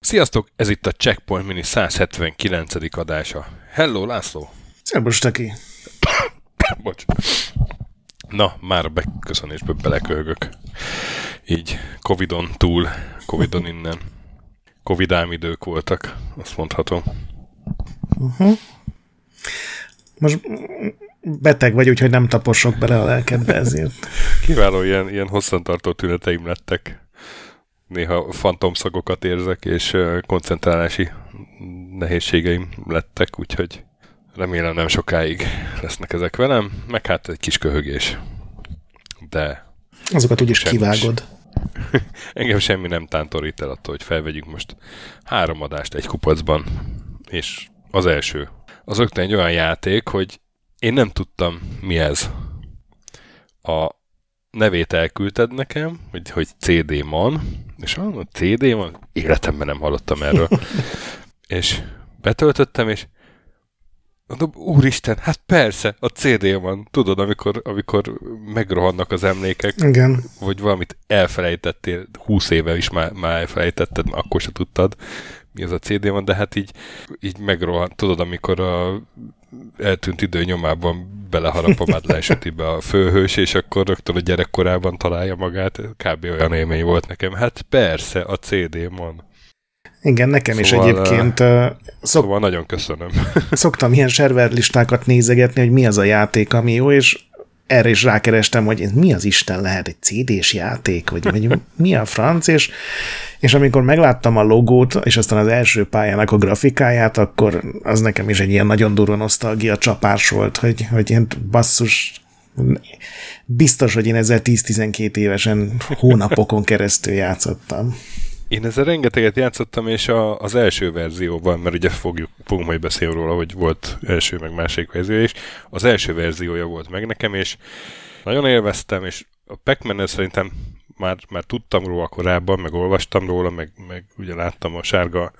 Sziasztok, ez itt a Checkpoint Mini 179. adása. Hello, László! Szerbus, Taki! Bocs. Na, már a beköszönésből belekölgök. Így Covidon túl, Covidon innen. Covidám idők voltak, azt mondhatom. Uh-huh. Most beteg vagy, úgyhogy nem taposok bele a lelkedbe ezért. Kiváló, ilyen, ilyen hosszantartó tüneteim lettek. Néha fantomszagokat érzek, és koncentrálási nehézségeim lettek, úgyhogy remélem nem sokáig lesznek ezek velem, meg hát egy kis köhögés. De... Azokat úgyis kivágod. Engem semmi nem tántorít el attól, hogy felvegyünk most három adást egy kupacban, és az első. Az rögtön egy olyan játék, hogy én nem tudtam, mi ez. A nevét elküldted nekem, hogy, hogy CD man, és ah, CD man, életemben nem hallottam erről. és betöltöttem, és Mondom, úristen, hát persze, a cd van, tudod, amikor, amikor megrohannak az emlékek, Igen. vagy valamit elfelejtettél, húsz éve is már, már elfelejtetted, akkor se tudtad, mi az a CD van, de hát így, így megrohan, tudod, amikor a eltűnt idő nyomában beleharap a Madeleine a főhős, és akkor rögtön a gyerekkorában találja magát, kb. olyan élmény volt nekem. Hát persze, a CD van. Igen, nekem szóval, is egyébként. Uh, szok, szóval nagyon köszönöm. szoktam ilyen server listákat nézegetni, hogy mi az a játék, ami jó, és erre is rákerestem, hogy mi az Isten lehet, egy CD-s játék, vagy, vagy mi a franc, és, és amikor megláttam a logót, és aztán az első pályának a grafikáját, akkor az nekem is egy ilyen nagyon durva nosztalgia csapás volt, hogy, hogy ilyen basszus, biztos, hogy én ezzel 10-12 évesen hónapokon keresztül játszottam. Én ezzel rengeteget játszottam, és a, az első verzióban, mert ugye fogjuk, fogunk majd beszélni róla, hogy volt első meg másik verzió is, az első verziója volt meg nekem, és nagyon élveztem, és a pac szerintem már, már tudtam róla korábban, meg olvastam róla, meg, meg ugye láttam a sárga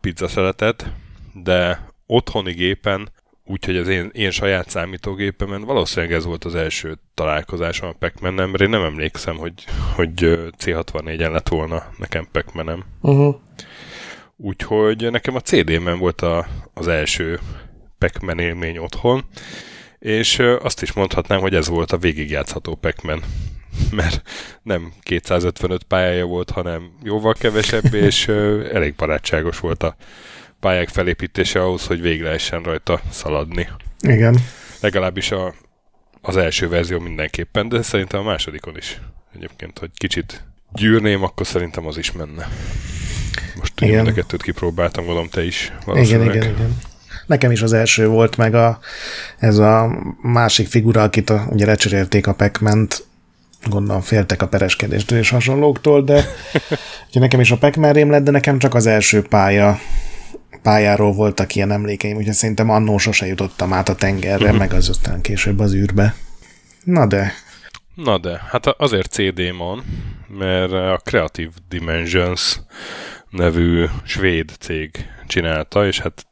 pizza szeletet, de otthoni gépen úgyhogy az én, én saját számítógépemen valószínűleg ez volt az első találkozásom a pac mert én nem emlékszem, hogy, hogy C64-en lett volna nekem pac uh-huh. Úgyhogy nekem a CD-men volt a, az első pac élmény otthon, és azt is mondhatnám, hogy ez volt a végigjátszható pac mert nem 255 pályája volt, hanem jóval kevesebb, és elég barátságos volt a pályák felépítése ahhoz, hogy végre lehessen rajta szaladni. Igen. Legalábbis a, az első verzió mindenképpen, de szerintem a másodikon is. Egyébként, hogy kicsit gyűrném, akkor szerintem az is menne. Most igen. mind a kettőt kipróbáltam, gondolom te is Igen, igen, igen. Nekem is az első volt, meg a, ez a másik figura, akit a, ugye lecserélték a pac gondolom féltek a pereskedéstől és hasonlóktól, de ugye nekem is a pac lett, de nekem csak az első pálya pályáról voltak ilyen emlékeim, úgyhogy szerintem annó sose jutottam át a tengerre, uh-huh. meg az aztán később az űrbe. Na de. Na de, hát azért CD van, mert a Creative Dimensions nevű svéd cég csinálta, és hát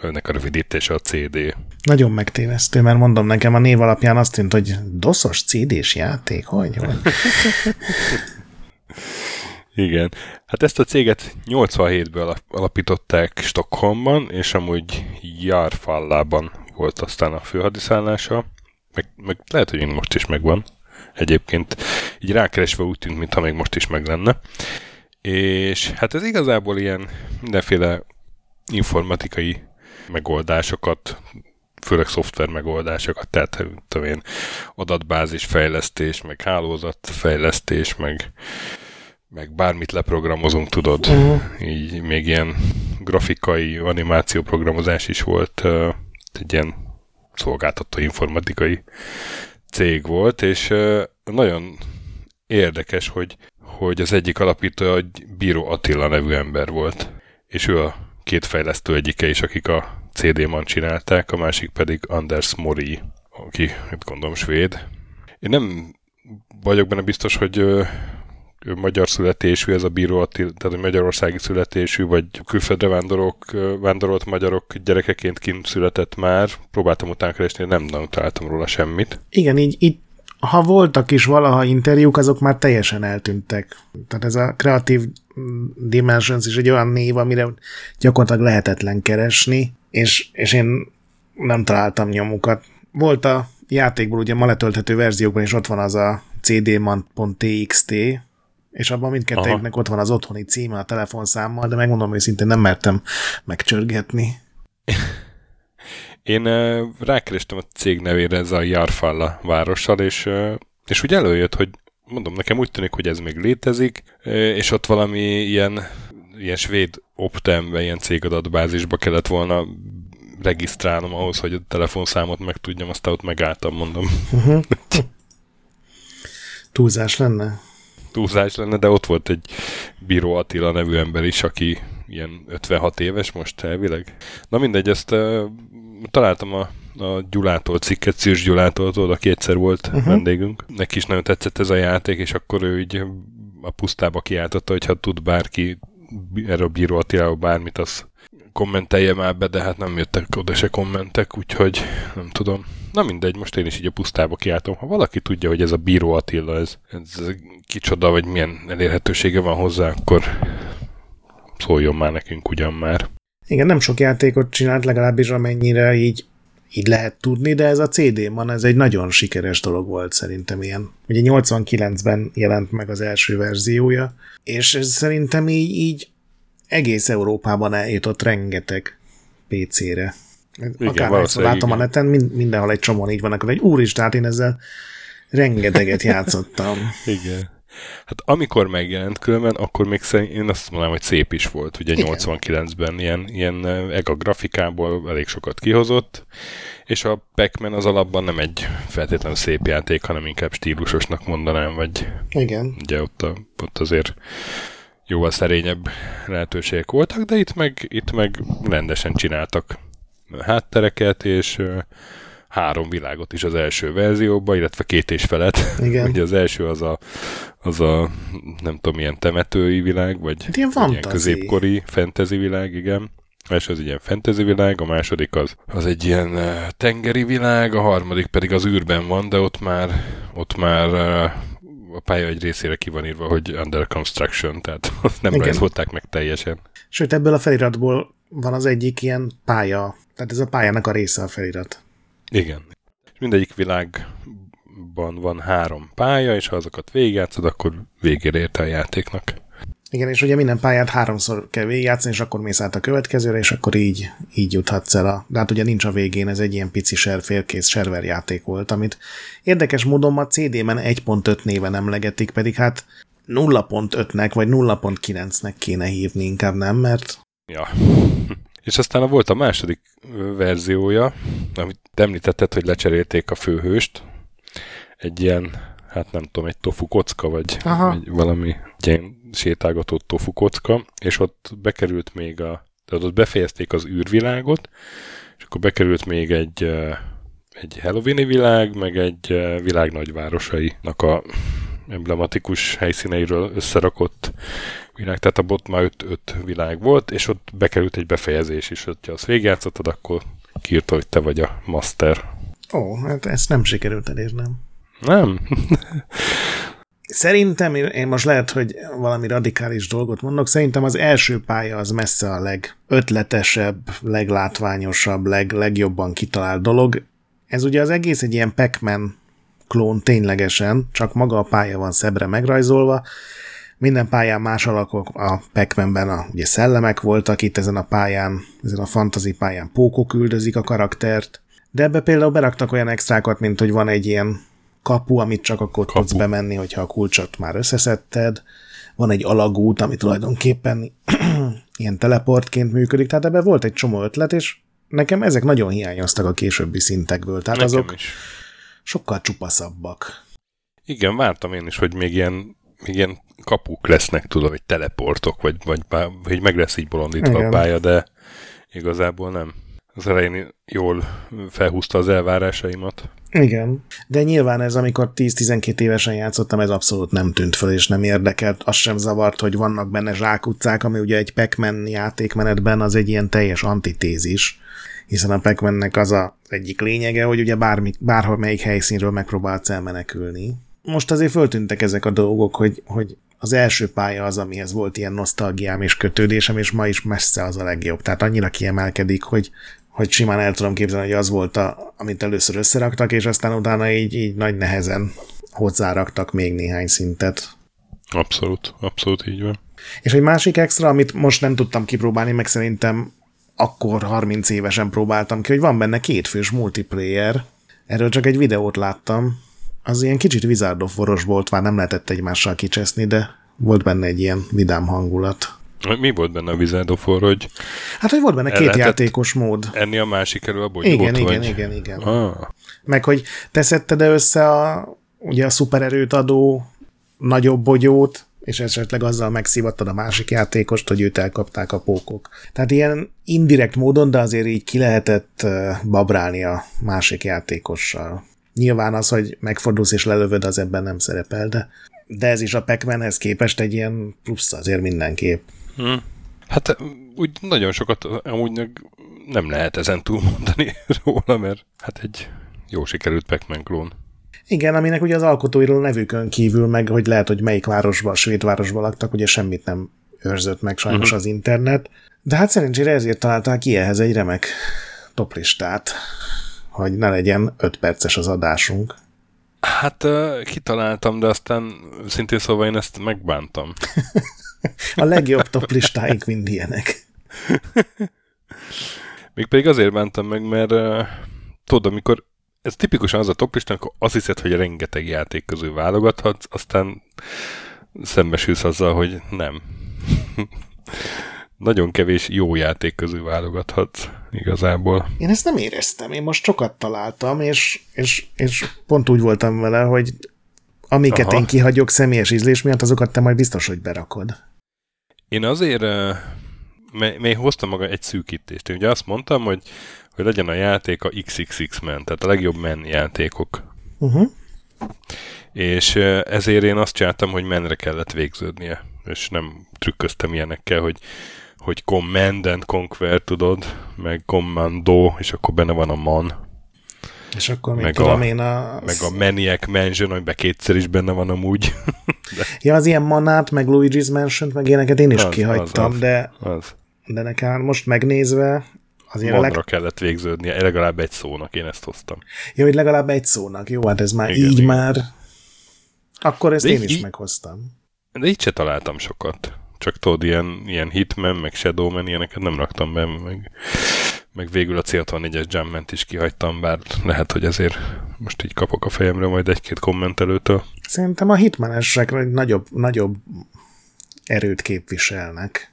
önnek a rövidítése a CD. Nagyon megtévesztő, mert mondom nekem a név alapján azt tűnt, hogy doszos CD-s játék, hogy? hogy? Igen. Hát ezt a céget 87-ből alapították Stockholmban, és amúgy Jarfallában volt aztán a főhadiszállása. Meg, meg lehet, hogy most is megvan. Egyébként így rákeresve úgy tűnt, mintha még most is meg lenne. És hát ez igazából ilyen mindenféle informatikai megoldásokat, főleg szoftver megoldásokat, tehát tudom én, adatbázis fejlesztés, meg hálózatfejlesztés, meg meg bármit leprogramozunk, tudod. Uh-huh. Így még ilyen grafikai, animáció programozás is volt, uh, egy ilyen szolgáltató informatikai cég volt, és uh, nagyon érdekes, hogy, hogy az egyik alapító egy Bíró Attila nevű ember volt, és ő a két fejlesztő egyike is, akik a CD-man csinálták, a másik pedig Anders Mori, aki, gondolom, svéd. Én nem vagyok benne biztos, hogy magyar születésű ez a bíró Attila, tehát magyarországi születésű, vagy külföldre vándorok, vándorolt magyarok gyerekeként kint született már. Próbáltam utána keresni, nem nagyon találtam róla semmit. Igen, így, így ha voltak is valaha interjúk, azok már teljesen eltűntek. Tehát ez a Creative Dimensions is egy olyan név, amire gyakorlatilag lehetetlen keresni, és, és én nem találtam nyomukat. Volt a játékból, ugye ma letölthető verziókban is ott van az a cdman.txt, és abban mindkettőjüknek ott van az otthoni címe, a telefonszámmal, de megmondom hogy szintén nem mertem megcsörgetni. Én uh, rákerestem a cég nevére ez a Jarfalla várossal, és, uh, és úgy előjött, hogy mondom, nekem úgy tűnik, hogy ez még létezik, uh, és ott valami ilyen, ilyen svéd optembe, ilyen cégadatbázisba kellett volna regisztrálnom ahhoz, hogy a telefonszámot meg tudjam, aztán ott megálltam, mondom. Uh-huh. Túlzás lenne? Túlzás lenne, de ott volt egy Bíró Attila nevű ember is, aki ilyen 56 éves most elvileg. Na mindegy, ezt uh, találtam a, a Gyulától cikket, Szűrs Gyulától, tudod, aki egyszer volt uh-huh. vendégünk. Neki is nagyon tetszett ez a játék, és akkor ő így a pusztába kiáltotta, hogy ha tud bárki erről Bíró Attiláról bármit, az kommentelje már be, de hát nem jöttek oda se kommentek, úgyhogy nem tudom. Na mindegy, most én is így a pusztába kiáltom. Ha valaki tudja, hogy ez a Bíró Attila, ez, ez kicsoda, vagy milyen elérhetősége van hozzá, akkor szóljon már nekünk ugyan már. Igen, nem sok játékot csinált, legalábbis amennyire így, így lehet tudni, de ez a CD man, ez egy nagyon sikeres dolog volt szerintem ilyen. Ugye 89-ben jelent meg az első verziója, és ez szerintem így, így egész Európában eljutott rengeteg PC-re. Akárhányszor látom igen. a neten, mind, mindenhol egy csomó így vannak, egy úristát én ezzel rengeteget játszottam. Igen. Hát amikor megjelent különben, akkor még szerint, én azt mondanám, hogy szép is volt. Ugye Igen. 89-ben ilyen, ilyen ega grafikából elég sokat kihozott, és a pac az alapban nem egy feltétlenül szép játék, hanem inkább stílusosnak mondanám, vagy Igen. ugye ott, a, ott azért jóval szerényebb lehetőségek voltak, de itt meg, itt meg rendesen csináltak háttereket, és három világot is az első verzióban, illetve két és felet. Igen. Ugye az első az a, az a nem tudom, milyen temetői világ, vagy hát ilyen, ilyen középkori fantasy világ, igen. Az első az ilyen fantasy világ, a második az, az egy ilyen tengeri világ, a harmadik pedig az űrben van, de ott már, ott már a pálya egy részére ki van írva, hogy under construction, tehát nem Igen. rajzolták meg teljesen. Sőt, ebből a feliratból van az egyik ilyen pálya, tehát ez a pályának a része a felirat. Igen. És mindegyik világban van három pálya, és ha azokat végigjátszod, akkor végére érte a játéknak. Igen, és ugye minden pályát háromszor kell végigjátszani, és akkor mész át a következőre, és akkor így, így juthatsz el a... De hát ugye nincs a végén, ez egy ilyen pici ser, félkész server játék volt, amit érdekes módon a CD-ben 1.5 néven emlegetik, pedig hát 0.5-nek vagy 0.9-nek kéne hívni inkább, nem? Mert... Ja. És aztán volt a második verziója, amit említetted, hogy lecserélték a főhőst. Egy ilyen, hát nem tudom, egy tofu kocka, vagy egy valami ilyen sétálgató tofu kocka, és ott bekerült még a, tehát ott befejezték az űrvilágot, és akkor bekerült még egy, egy Halloween világ, meg egy világ nagyvárosainak a emblematikus helyszíneiről összerakott világ, tehát a bot már öt, öt világ volt, és ott bekerült egy befejezés is, hogyha azt végigjátszottad, akkor kiírta, hogy te vagy a master. Ó, hát ezt nem sikerült elérnem. Nem? Szerintem, én most lehet, hogy valami radikális dolgot mondok, szerintem az első pálya az messze a legötletesebb, leglátványosabb, leg, legjobban kitalált dolog. Ez ugye az egész egy ilyen pac klón ténylegesen, csak maga a pálya van szebbre megrajzolva, minden pályán más alakok, a pac a, ugye szellemek voltak itt ezen a pályán, ezen a fantasy pályán pókok üldözik a karaktert, de ebbe például beraktak olyan extrákat, mint hogy van egy ilyen kapu, amit csak akkor kapu. tudsz bemenni, hogyha a kulcsot már összeszedted, van egy alagút, ami tulajdonképpen ilyen teleportként működik, tehát ebben volt egy csomó ötlet, és nekem ezek nagyon hiányoztak a későbbi szintekből, tehát nekem azok is. sokkal csupaszabbak. Igen, vártam én is, hogy még ilyen, még ilyen kapuk lesznek, tudom, hogy teleportok, vagy, vagy hogy meg lesz így bolondítva Igen. a pálya, de igazából nem. Az elején jól felhúzta az elvárásaimat. Igen, de nyilván ez, amikor 10-12 évesen játszottam, ez abszolút nem tűnt föl, és nem érdekelt. Az sem zavart, hogy vannak benne zsákutcák, ami ugye egy Pac-Man játékmenetben az egy ilyen teljes antitézis, hiszen a pac az a egyik lényege, hogy ugye bármi, bárhol melyik helyszínről megpróbálsz elmenekülni. Most azért föltűntek ezek a dolgok, hogy, hogy az első pálya az, amihez volt ilyen nosztalgiám és kötődésem, és ma is messze az a legjobb. Tehát annyira kiemelkedik, hogy, hogy simán el tudom képzelni, hogy az volt, a, amit először összeraktak, és aztán utána így, így nagy nehezen hozzáraktak még néhány szintet. Abszolút, abszolút így van. És egy másik extra, amit most nem tudtam kipróbálni, meg szerintem akkor 30 évesen próbáltam ki, hogy van benne kétfős multiplayer. Erről csak egy videót láttam. Az ilyen kicsit Wizard of volt, már nem lehetett egymással kicseszni, de volt benne egy ilyen vidám hangulat. Mi volt benne a Wizard of War, hogy... Hát, hogy volt benne két játékos mód. Enni a másik elő a bogyót, Igen, vagy? igen, igen, igen. Ah. Meg, hogy te szedted -e össze a, ugye a szupererőt adó nagyobb bogyót, és esetleg azzal megszívattad a másik játékost, hogy őt elkapták a pókok. Tehát ilyen indirekt módon, de azért így ki lehetett babrálni a másik játékossal. Nyilván az, hogy megfordulsz és lelövöd, az ebben nem szerepel, de, de ez is a pac képest egy ilyen plusz azért mindenképp. Hmm. Hát úgy nagyon sokat amúgy nem lehet ezen túlmondani róla, mert hát egy jó sikerült pac klón. Igen, aminek ugye az alkotóiról nevükön kívül, meg hogy lehet, hogy melyik városban, svéd városban laktak, ugye semmit nem őrzött meg sajnos uh-huh. az internet. De hát szerencsére ezért találták ki ehhez egy remek toplistát, hogy ne legyen 5 perces az adásunk. Hát uh, kitaláltam, de aztán szintén szóval én ezt megbántam. a legjobb toplistáink mind ilyenek. Még pedig azért bántam meg, mert uh, tudod, amikor ez tipikusan az a toplista, amikor azt hiszed, hogy rengeteg játék közül válogathatsz, aztán szembesülsz azzal, hogy nem. Nagyon kevés jó játék közül válogathatsz igazából. Én ezt nem éreztem. Én most sokat találtam, és, és, és pont úgy voltam vele, hogy amiket Aha. én kihagyok személyes ízlés miatt, azokat te majd biztos, hogy berakod. Én azért még hoztam maga egy szűkítést. Én ugye azt mondtam, hogy hogy legyen a játék a XXX men, tehát a legjobb men játékok. Uh-huh. És ezért én azt csináltam, hogy menre kellett végződnie, és nem trükköztem ilyenekkel, hogy hogy Command and Conquer, tudod, meg Commando, és akkor benne van a man. És akkor még meg tudom a, én a... Meg a Maniac Mansion, amiben kétszer is benne van amúgy. de... Ja, az ilyen manát, meg Luigi's Mansion, meg ilyeneket én is az, kihagytam, az, az, de, az. de nekem most megnézve Azért Manra leg... kellett végződnie, legalább egy szónak, én ezt hoztam. Jó, hogy legalább egy szónak. Jó, hát ez már igen, így igen. már... Akkor ezt de én így, is meghoztam. De így se találtam sokat. Csak tudod, ilyen, ilyen Hitman, meg Shadowman, ilyeneket nem raktam be, meg, meg végül a C64-es Jumpment is kihagytam, bár lehet, hogy ezért most így kapok a fejemre majd egy-két kommentelőtől. Szerintem a Hitmanesek nagyobb, nagyobb erőt képviselnek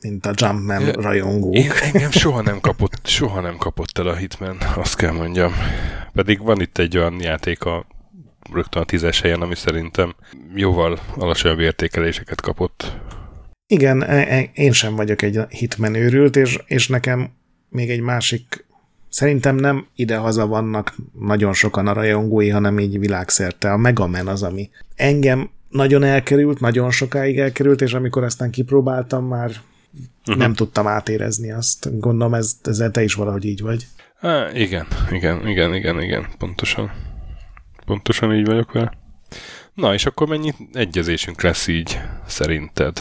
mint a Jumpman rajongók. Én, engem soha nem, kapott, soha nem kapott el a Hitman, azt kell mondjam. Pedig van itt egy olyan játék a rögtön a tízes helyen, ami szerintem jóval alacsonyabb értékeléseket kapott. Igen, e, e, én sem vagyok egy Hitman őrült, és, és nekem még egy másik, szerintem nem ide-haza vannak nagyon sokan a rajongói, hanem így világszerte. A Megaman az, ami engem nagyon elkerült, nagyon sokáig elkerült, és amikor aztán kipróbáltam, már uh-huh. nem tudtam átérezni azt. Gondolom ez, ezzel te is valahogy így vagy. Há, igen, igen, igen, igen, igen, pontosan. Pontosan így vagyok vele. Na, és akkor mennyi egyezésünk lesz így, szerinted?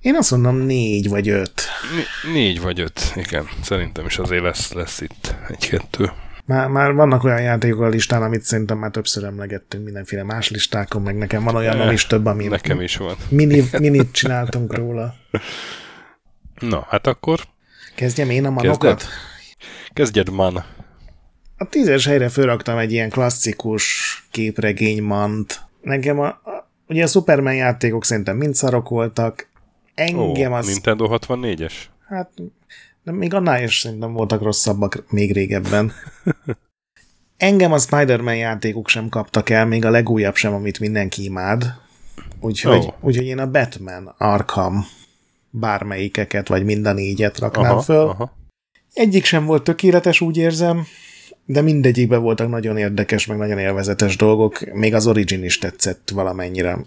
Én azt mondom négy vagy öt. N- négy vagy öt, igen. Szerintem is azért lesz, lesz itt egy-kettő. Már, már vannak olyan játékok a listán, amit szerintem már többször emlegettünk mindenféle más listákon, meg nekem van olyan is több, ami nekem is van. Mini, minit csináltunk róla. Na, hát akkor... Kezdjem én a manokat? Kezded, kezdjed man. A tízes helyre fölraktam egy ilyen klasszikus képregénymant. Nekem a, a ugye a Superman játékok szerintem mind szarok voltak. Engem Ó, az... Nintendo 64-es? Hát, de még annál is szerintem voltak rosszabbak még régebben. Engem a Spider-Man játékok sem kaptak el, még a legújabb sem, amit mindenki imád. Úgyhogy, oh. úgyhogy én a Batman Arkham bármelyikeket, vagy mind a négyet raknám aha, föl. Aha. Egyik sem volt tökéletes, úgy érzem, de mindegyikben voltak nagyon érdekes, meg nagyon élvezetes dolgok. Még az Origin is tetszett valamennyire,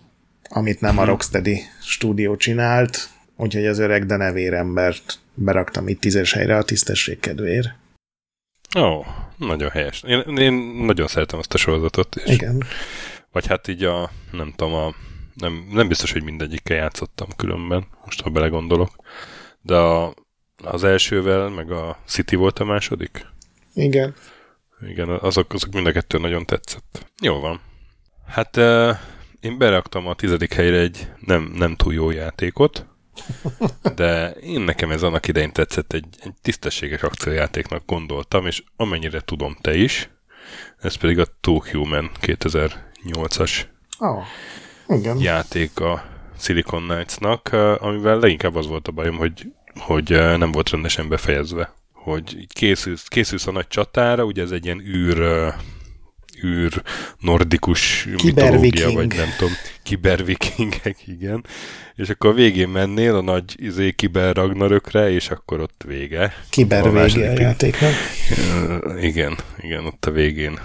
amit nem a mhm. Rocksteady stúdió csinált, úgyhogy az öreg, de nevér embert beraktam itt tízes helyre a tisztesség kedvéért. Ó, oh, nagyon helyes. Én, én nagyon szeretem azt a sorozatot. És, Igen. Vagy hát így a, nem tudom, a, nem, nem biztos, hogy mindegyikkel játszottam különben, most ha belegondolok. De a, az elsővel, meg a City volt a második? Igen. Igen, azok, azok mind a kettő nagyon tetszett. Jó van. Hát én beraktam a tizedik helyre egy nem, nem túl jó játékot, de én nekem ez annak idején tetszett, egy, egy tisztességes akciójátéknak gondoltam, és amennyire tudom te is, ez pedig a Two Human 2008-as oh, igen. játék a Silicon Knights-nak, amivel leginkább az volt a bajom, hogy, hogy nem volt rendesen befejezve. Hogy így készülsz, készülsz a nagy csatára, ugye ez egy ilyen űr űr nordikus mitológia, vagy nem tudom, kibervikingek, igen. És akkor a végén mennél a nagy izé kiber Ragnarökre, és akkor ott vége. Kiber a vége a játéknak. Igen, igen, ott a végén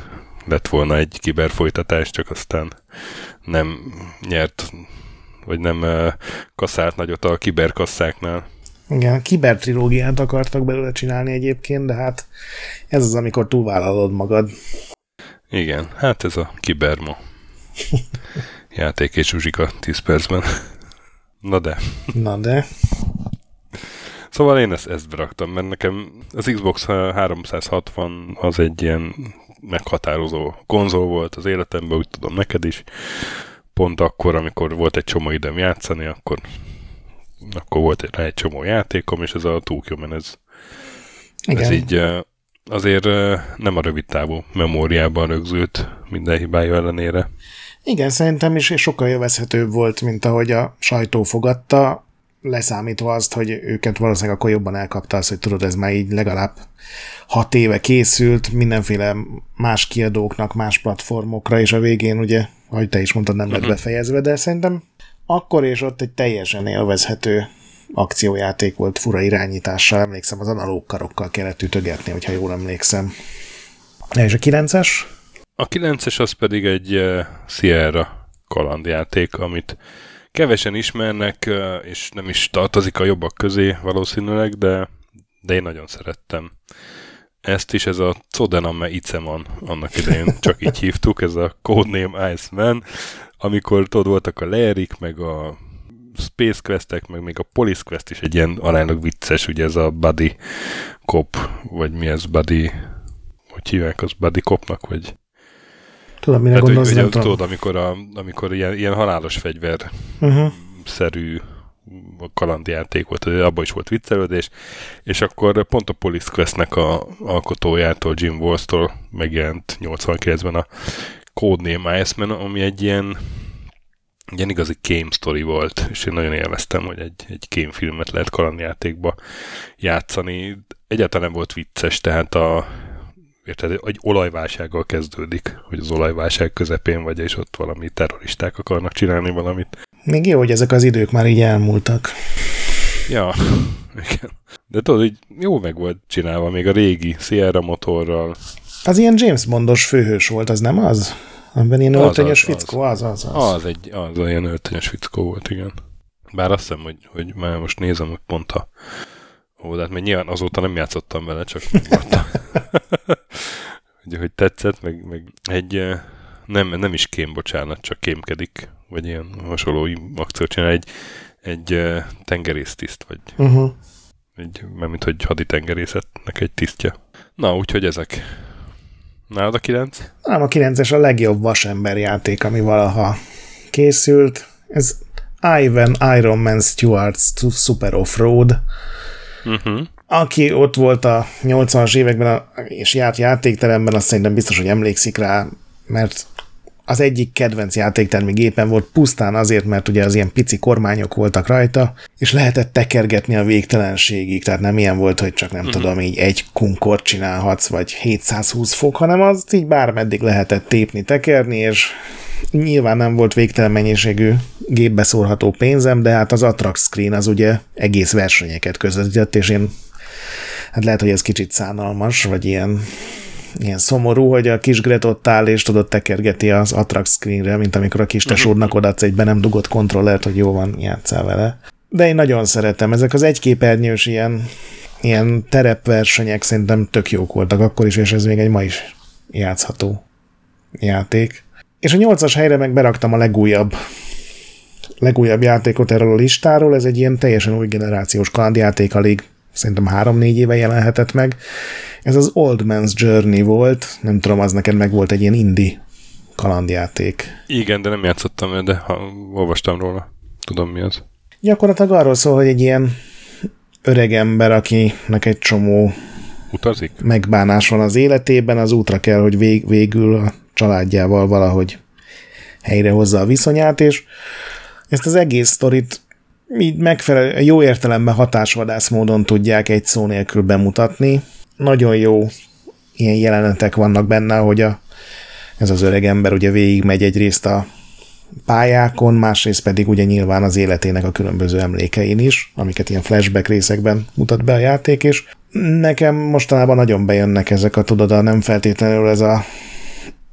lett volna egy kiber folytatás, csak aztán nem nyert, vagy nem kaszált nagyot a kiberkasszáknál. Igen, a kibertrilógiát akartak belőle csinálni egyébként, de hát ez az, amikor túlvállalod magad. Igen, hát ez a kiberma. Játék és Zsuzsika 10 percben. Na de. Na de. Szóval én ezt, ezt beraktam, mert nekem az Xbox 360 az egy ilyen meghatározó konzol volt az életemben, úgy tudom neked is. Pont akkor, amikor volt egy csomó időm játszani, akkor, akkor volt rá egy csomó játékom, és ez a Tokyo ez, Igen. ez így azért nem a rövid távú memóriában rögzült minden hibája ellenére. Igen, szerintem is sokkal jövezhetőbb volt, mint ahogy a sajtó fogadta, leszámítva azt, hogy őket valószínűleg akkor jobban elkapta az, hogy tudod, ez már így legalább hat éve készült, mindenféle más kiadóknak, más platformokra, és a végén ugye, ahogy te is mondtad, nem lett uh-huh. befejezve, de szerintem akkor és ott egy teljesen élvezhető akciójáték volt fura irányítással, emlékszem, az analóg karokkal kellett ütögetni, hogyha jól emlékszem. És a 9-es? A 9-es az pedig egy uh, Sierra kalandjáték, amit kevesen ismernek, uh, és nem is tartozik a jobbak közé valószínűleg, de, de én nagyon szerettem. Ezt is, ez a Codename Iceman annak idején csak így hívtuk, ez a Codename Iceman, amikor tudod, voltak a Lerik, meg a Space Questek, meg még a Police Quest is egy ilyen aránylag vicces, ugye ez a Buddy Cop, vagy mi ez Buddy, hogy hívják az Buddy Copnak, vagy Tudom, mire hát, gondolsz, hogy, nem tudom. Tudod, amikor, a, amikor ilyen, ilyen halálos fegyver uh-huh. szerű kalandjáték volt, abban is volt viccelődés, és akkor pont a Police Questnek a alkotójától, Jim Walls-tól megjelent 89-ben a Codename Iceman, ami egy ilyen ilyen igazi game story volt, és én nagyon élveztem, hogy egy, egy game filmet lehet kalandjátékba játszani. Egyáltalán nem volt vicces, tehát a, érted, egy olajválsággal kezdődik, hogy az olajválság közepén vagy, és ott valami terroristák akarnak csinálni valamit. Még jó, hogy ezek az idők már így elmúltak. Ja, igen. De tudod, hogy jó meg volt csinálva, még a régi Sierra motorral. Az ilyen James Bondos főhős volt, az nem az? Amiben ilyen öltönyös fickó, az, az, az. Az, egy, az olyan öltönyös fickó volt, igen. Bár azt hiszem, hogy, hogy már most nézem, hogy pont a Ó, de hát még nyilván azóta nem játszottam vele, csak hogy, hogy tetszett, meg, meg egy nem, nem is kém, bocsánat, csak kémkedik, vagy ilyen hasonló akciót csinál, egy, egy tengerésztiszt, vagy uh-huh. egy, mint hogy haditengerészetnek egy tisztja. Na, úgyhogy ezek. Nálad a 9? Nem, a 9-es a legjobb vasember játék, ami valaha készült. Ez Ivan Iron Man Stewart's Super Off-Road, uh-huh. aki ott volt a 80-as években és járt játékteremben, azt szerintem biztos, hogy emlékszik rá, mert az egyik kedvenc játéktermi gépen volt pusztán azért, mert ugye az ilyen pici kormányok voltak rajta, és lehetett tekergetni a végtelenségig, tehát nem ilyen volt, hogy csak nem uh-huh. tudom, így egy kunkort csinálhatsz, vagy 720 fok, hanem az így bármeddig lehetett tépni, tekerni, és nyilván nem volt végtelen mennyiségű gépbe szórható pénzem, de hát az Attract Screen az ugye egész versenyeket közvetített, és én hát lehet, hogy ez kicsit szánalmas, vagy ilyen ilyen szomorú, hogy a kis Gret ott áll, és tudod, tekergeti az attract screenre, mint amikor a kis tesódnak odaadsz egy be nem dugott kontrollert, hogy jó van, játszál vele. De én nagyon szeretem. Ezek az egyképernyős ilyen, ilyen terepversenyek szerintem tök jók voltak akkor is, és ez még egy ma is játszható játék. És a nyolcas helyre meg beraktam a legújabb legújabb játékot erről a listáról, ez egy ilyen teljesen új generációs kalandjáték, alig szerintem három-négy éve jelenhetett meg. Ez az Old Man's Journey volt, nem tudom, az neked meg volt egy ilyen indie kalandjáték. Igen, de nem játszottam de ha olvastam róla. Tudom mi az. Gyakorlatilag arról szól, hogy egy ilyen öreg ember, akinek egy csomó Utazik? megbánás van az életében, az útra kell, hogy vég, végül a családjával valahogy helyrehozza a viszonyát, és ezt az egész sztorit így megfelelő, jó értelemben hatásvadász módon tudják egy szó nélkül bemutatni. Nagyon jó ilyen jelenetek vannak benne, hogy a, ez az öreg ember ugye végigmegy egyrészt a pályákon, másrészt pedig ugye nyilván az életének a különböző emlékein is, amiket ilyen flashback részekben mutat be a játék, és nekem mostanában nagyon bejönnek ezek a, tudod, nem feltétlenül ez a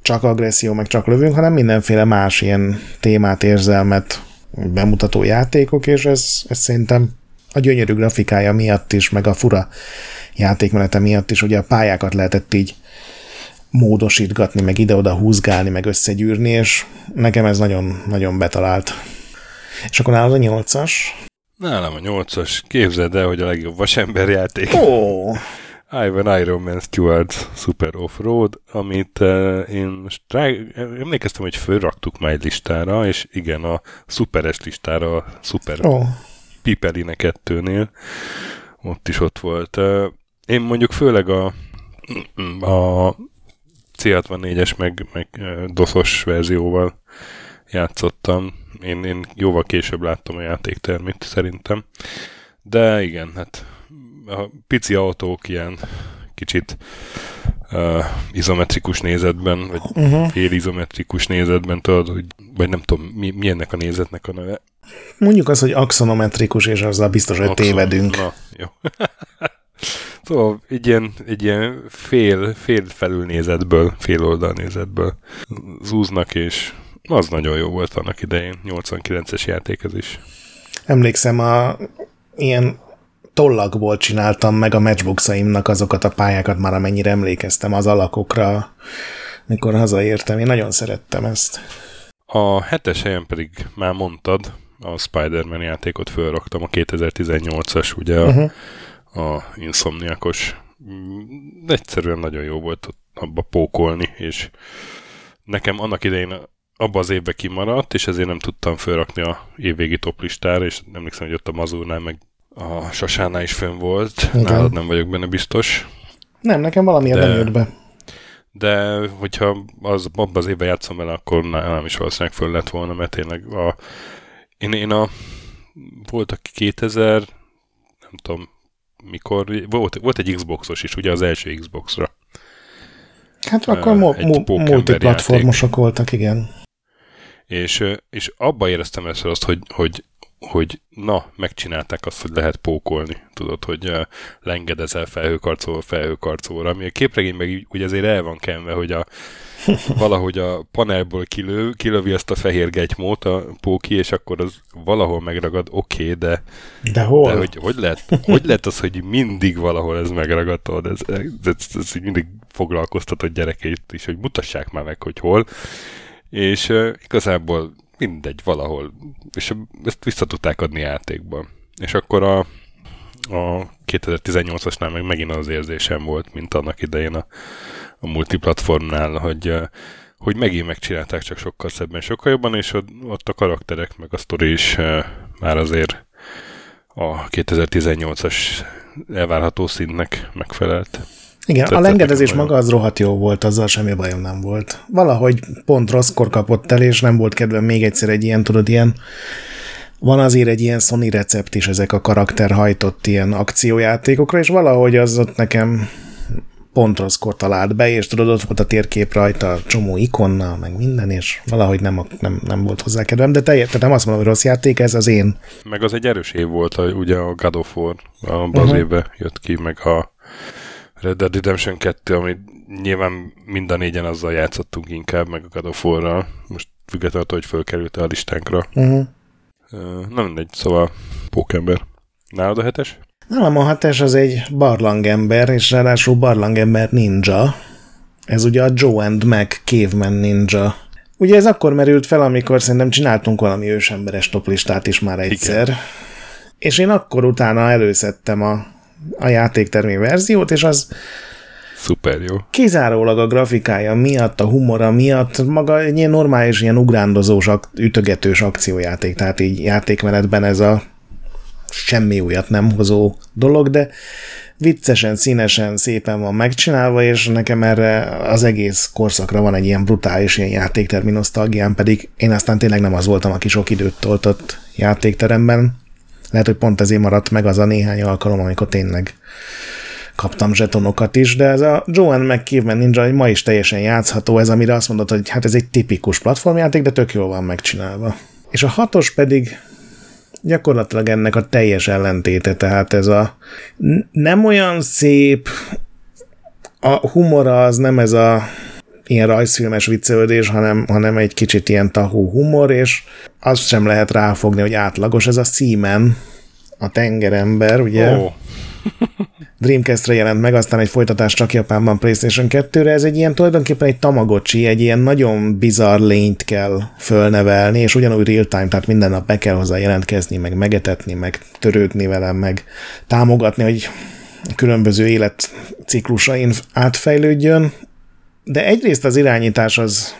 csak agresszió, meg csak lövünk, hanem mindenféle más ilyen témát, érzelmet bemutató játékok, és ez, ez szerintem a gyönyörű grafikája miatt is, meg a fura játékmenete miatt is, ugye a pályákat lehetett így módosítgatni, meg ide-oda húzgálni, meg összegyűrni, és nekem ez nagyon, nagyon betalált. És akkor nálad a nyolcas? Nálam a nyolcas. Képzeld el, hogy a legjobb vasember játék. Ó! Oh. Ivan Iron Man Stewart Super Off-Road, amit uh, én most rá, emlékeztem, hogy fölraktuk már egy listára, és igen, a szuperes listára, a Super oh. Pipeline 2-nél, ott is ott volt. Uh, én mondjuk főleg a, a C64-es meg, meg doszos verzióval játszottam. Én, én jóval később láttam a játéktermét szerintem. De igen, hát a pici autók ilyen kicsit uh, izometrikus nézetben, vagy uh-huh. fél izometrikus nézetben, tudod, hogy, vagy nem tudom, mi, mi ennek a nézetnek a neve. Mondjuk az, hogy axonometrikus, és azzal biztos, hogy Axon, tévedünk. Na, jó. szóval egy ilyen, egy ilyen fél, fél felülnézetből, fél oldalnézetből zúznak, és az nagyon jó volt annak idején, 89-es játék ez is. Emlékszem, a ilyen tollakból csináltam meg a matchboxaimnak azokat a pályákat, már amennyire emlékeztem az alakokra, mikor hazaértem. Én nagyon szerettem ezt. A hetes helyen pedig már mondtad, a Spider-Man játékot fölraktam, a 2018-as, ugye uh-huh. a, a Insomniakos. Egyszerűen nagyon jó volt abba pókolni, és nekem annak idején abban az évben kimaradt, és ezért nem tudtam fölrakni a évvégi toplistára, és emlékszem, hogy ott a Mazurnál meg a Sasánál is fönn volt, Igen. nálad nem vagyok benne biztos. Nem, nekem valamiért de, nem jött be. De hogyha az, abban az évben játszom vele, akkor nem is valószínűleg föl lett volna, mert tényleg a, én, én a volt a 2000 nem tudom mikor, volt, volt egy Xboxos is, ugye az első Xboxra. Hát akkor mo- mo- multiplatformosok voltak, igen. És, és abba éreztem ezt azt, hogy, hogy hogy na, megcsinálták azt, hogy lehet pókolni. Tudod, hogy uh, lengedezel felhőkarcoló felhőkarcolóra, ami a képregényben úgy azért el van kenve, hogy a, valahogy a panelból kilő, kilövi ezt a fehér gegymót a póki, és akkor az valahol megragad, oké, okay, de, de, hol? de hogy, hogy, lehet, hogy lehet az, hogy mindig valahol ez megragadod, ez, ez, ez, ez mindig foglalkoztatott gyerekeit is, hogy mutassák már meg, hogy hol, és uh, igazából mindegy, valahol. És ezt vissza tudták adni játékban. És akkor a, a 2018-asnál meg megint az érzésem volt, mint annak idején a, a multiplatformnál, hogy, hogy megint megcsinálták csak sokkal szebben, sokkal jobban, és ott a karakterek, meg a sztori is már azért a 2018-as elvárható szintnek megfelelt. Igen, a lengedezés maga az rohadt jó volt, azzal semmi bajom nem volt. Valahogy pont rosszkor kapott el, és nem volt kedvem még egyszer egy ilyen, tudod, ilyen van azért egy ilyen Sony recept is ezek a karakterhajtott ilyen akciójátékokra, és valahogy az ott nekem pont rosszkor talált be, és tudod, ott volt a térkép rajta, csomó ikonnal, meg minden, és valahogy nem, nem, nem volt hozzá kedvem, de te, tehát nem azt mondom, hogy rossz játék, ez az én. Meg az egy erős év volt, ugye a God of War, a uh-huh. évben jött ki, meg a Red Dead Redemption 2, ami nyilván mind a négyen azzal játszottunk inkább, meg a God of War-ral. Most függetlenül, hogy fölkerült a listánkra. Uh-huh. Na mindegy, szóval pókember. Nálad a hetes? Nálam a hetes az egy barlangember, és ráadásul barlangember ninja. Ez ugye a Joe and Mac Caveman Ninja. Ugye ez akkor merült fel, amikor szerintem csináltunk valami ősemberes toplistát is már egyszer. Igen. És én akkor utána előszedtem a, a játéktermi verziót, és az Szuper jó. Kizárólag a grafikája miatt, a humora miatt, maga egy ilyen normális, ilyen ugrándozós, ütögetős akciójáték, tehát így játékmenetben ez a semmi újat nem hozó dolog, de viccesen, színesen, szépen van megcsinálva, és nekem erre az egész korszakra van egy ilyen brutális ilyen játéktermi nosztalgiám, pedig én aztán tényleg nem az voltam, aki sok időt toltott játékteremben. Lehet, hogy pont ezért maradt meg az a néhány alkalom, amikor tényleg kaptam zsetonokat is, de ez a Joan McKeevan Ninja egy ma is teljesen játszható, ez amire azt mondod, hogy hát ez egy tipikus platformjáték, de tök jól van megcsinálva. És a hatos pedig gyakorlatilag ennek a teljes ellentéte, tehát ez a nem olyan szép, a humora az nem ez a ilyen rajzfilmes viccelődés, hanem, hanem egy kicsit ilyen tahú humor, és azt sem lehet ráfogni, hogy átlagos. Ez a Seaman, a tengerember, ugye? Oh. Dreamcast-re jelent meg, aztán egy folytatás csak Japánban PlayStation 2-re. Ez egy ilyen tulajdonképpen egy Tamagotchi, egy ilyen nagyon bizarr lényt kell fölnevelni, és ugyanúgy real-time, tehát minden nap be kell hozzá jelentkezni, meg megetetni, meg törődni velem, meg támogatni, hogy különböző életciklusain átfejlődjön. De egyrészt az irányítás az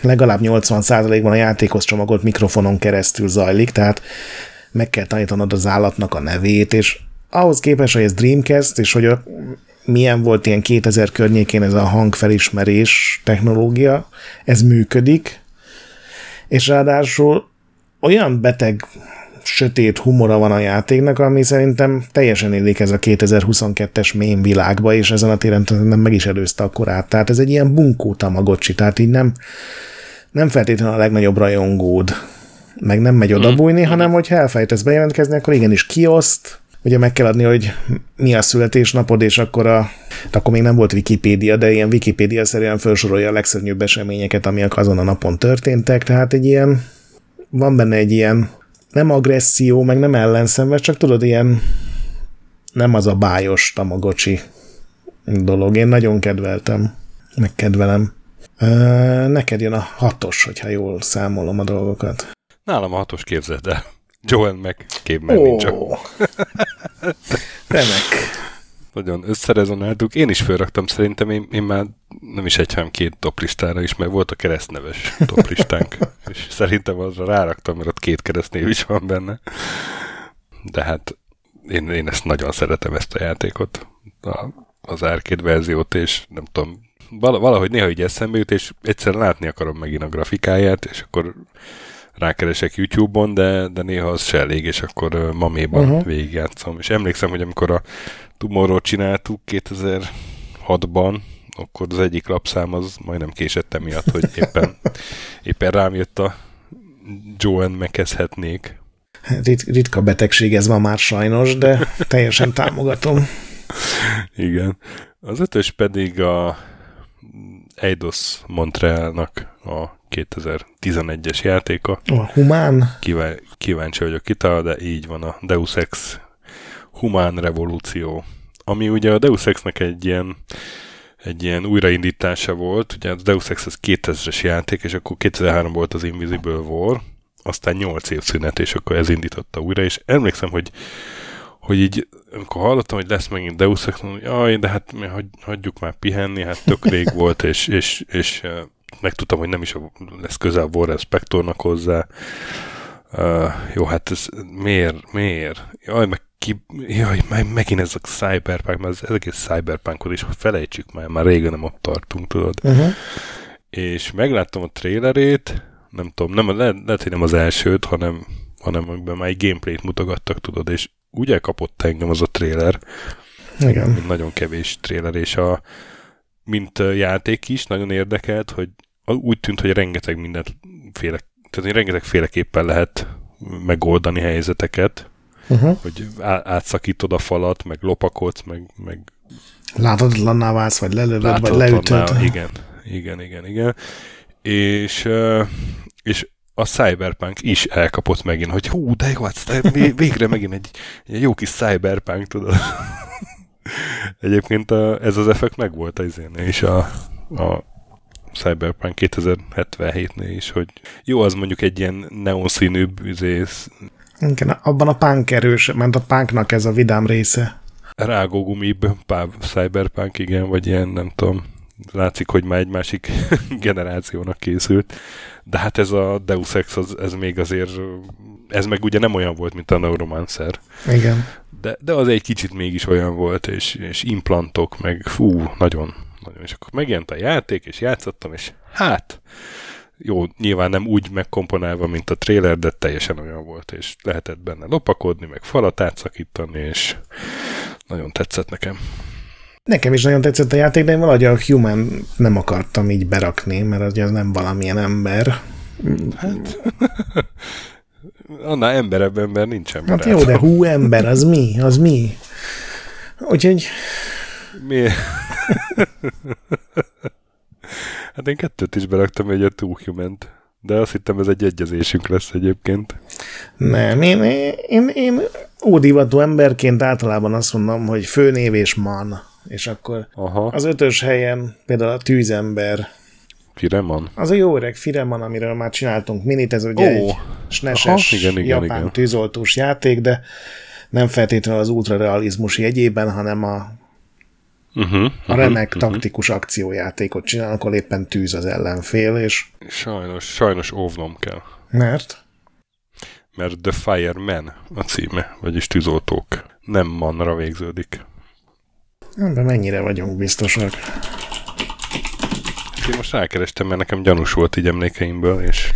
legalább 80%-ban a játékhoz csomagolt mikrofonon keresztül zajlik, tehát meg kell tanítanod az állatnak a nevét, és ahhoz képest, hogy ez Dreamcast, és hogy a, milyen volt ilyen 2000 környékén ez a hangfelismerés technológia, ez működik, és ráadásul olyan beteg sötét humora van a játéknak, ami szerintem teljesen illik ez a 2022-es mém világba, és ezen a téren nem meg is előzte a korát. Tehát ez egy ilyen bunkó tamagocsi, tehát így nem, nem feltétlenül a legnagyobb rajongód, meg nem megy odabújni, mm. hanem hogyha elfejtesz bejelentkezni, akkor igenis kioszt, ugye meg kell adni, hogy mi a születésnapod, és akkor a, akkor még nem volt Wikipédia, de ilyen Wikipédia szerűen felsorolja a legszörnyűbb eseményeket, amik azon a napon történtek, tehát egy ilyen, van benne egy ilyen nem agresszió, meg nem ellenszenves, csak tudod, ilyen nem az a bájos tamagocsi dolog. Én nagyon kedveltem, meg kedvelem. Neked jön a hatos, hogyha jól számolom a dolgokat. Nálam a hatos képzeld el. Joel meg Caveman oh. Ninja. Remek. Nagyon összerezonáltuk. Én is felraktam szerintem, én, én már nem is egy, hanem két toplistára is, mert volt a keresztneves toplistánk, és szerintem azra ráraktam, mert ott két keresztnév is van benne. De hát én, én ezt nagyon szeretem, ezt a játékot, a, az arcade verziót, és nem tudom, valahogy néha így eszembe jut, és egyszer látni akarom megint a grafikáját, és akkor rákeresek YouTube-on, de, de néha az se elég, és akkor maméban uh-huh. végigjátszom. És emlékszem, hogy amikor a Tomorrow csináltuk 2006-ban, akkor az egyik lapszám az majdnem késett emiatt, hogy éppen, éppen rám jött a Joan megkezdhetnék. Rit- ritka betegség ez ma már sajnos, de teljesen támogatom. Igen. Az ötös pedig a Eidos Montrealnak a 2011-es játéka. A Humán. Kíván, kíváncsi vagyok kita, de így van a Deus Ex Humán Revolúció. Ami ugye a Deus Ex-nek egy ilyen egy ilyen újraindítása volt, ugye a Deus Ex az 2000-es játék, és akkor 2003 volt az Invisible War, aztán 8 év szünet, és akkor ez indította újra, és emlékszem, hogy hogy így, amikor hallottam, hogy lesz megint Deus Ex, hogy jaj, de hát mi hagy, hagyjuk már pihenni, hát tök rég volt, és, és, és megtudtam, hogy nem is lesz közel Warren Spectornak hozzá. Uh, jó, hát ez miért, miért? Jaj, meg ki, jaj, meg, megint ez a cyberpunk, mert az egész cyberpunkot is felejtsük már, már régen nem ott tartunk, tudod. Uh-huh. És megláttam a trailerét, nem tudom, nem, le, lehet, hogy nem az elsőt, hanem, hanem amiben már egy gameplayt mutogattak, tudod, és úgy elkapott engem az a trailer, Igen. nagyon kevés trailer, és a, mint játék is nagyon érdekelt, hogy úgy tűnt, hogy rengeteg mindenféle, tehát rengeteg féleképpen lehet megoldani helyzeteket, uh-huh. hogy átszakítod a falat, meg lopakodsz, meg, meg Láthatatlanná válsz, vagy lelövöd, vagy leütöd. Igen, igen, igen, igen. És, és a Cyberpunk is elkapott megint, hogy hú, de jó, hát végre megint egy, egy jó kis Cyberpunk, tudod. Egyébként a, ez az effekt megvolt az izénél is a, a Cyberpunk 2077-nél is, hogy jó, az mondjuk egy ilyen neonszínűbb izész. Igen, abban a punk erős, mert a punknak ez a vidám része. Rágógumibb Cyberpunk, igen, vagy ilyen, nem tudom, látszik, hogy már egy másik generációnak készült. De hát ez a Deus Ex, az, ez még azért, ez meg ugye nem olyan volt, mint a Neuromancer. Igen. De, de az egy kicsit mégis olyan volt, és, és implantok, meg fú, nagyon, nagyon. És akkor megjelent a játék, és játszottam, és hát, jó, nyilván nem úgy megkomponálva, mint a trailer, de teljesen olyan volt, és lehetett benne lopakodni, meg falat átszakítani, és nagyon tetszett nekem. Nekem is nagyon tetszett a játék, de én valahogy a Human nem akartam így berakni, mert az nem valamilyen ember. Hát, annál emberebb ember nincs ember. Hát jó, de hú ember, az mi? Az mi? Úgyhogy... Mi? hát én kettőt is beraktam egy a Two human de azt hittem ez egy egyezésünk lesz egyébként. Nem, én, én, én ódivatú emberként általában azt mondom, hogy főnév és man, és akkor Aha. az ötös helyen például a tűzember, Fireman? Az a jó öreg Fireman, amiről már csináltunk minit, ez ugye oh. egy sneses igen, igen, japán igen. tűzoltós játék, de nem feltétlenül az ultrarealizmus jegyében, hanem a, uh-huh, a remek uh-huh, taktikus uh-huh. akciójátékot csinál, akkor éppen tűz az ellenfél, és... Sajnos, sajnos óvnom kell. Mert? Mert The Fireman a címe, vagyis tűzoltók. Nem manra végződik. De mennyire vagyunk biztosak? Én most rákerestem, mert nekem gyanús volt így emlékeimből, és...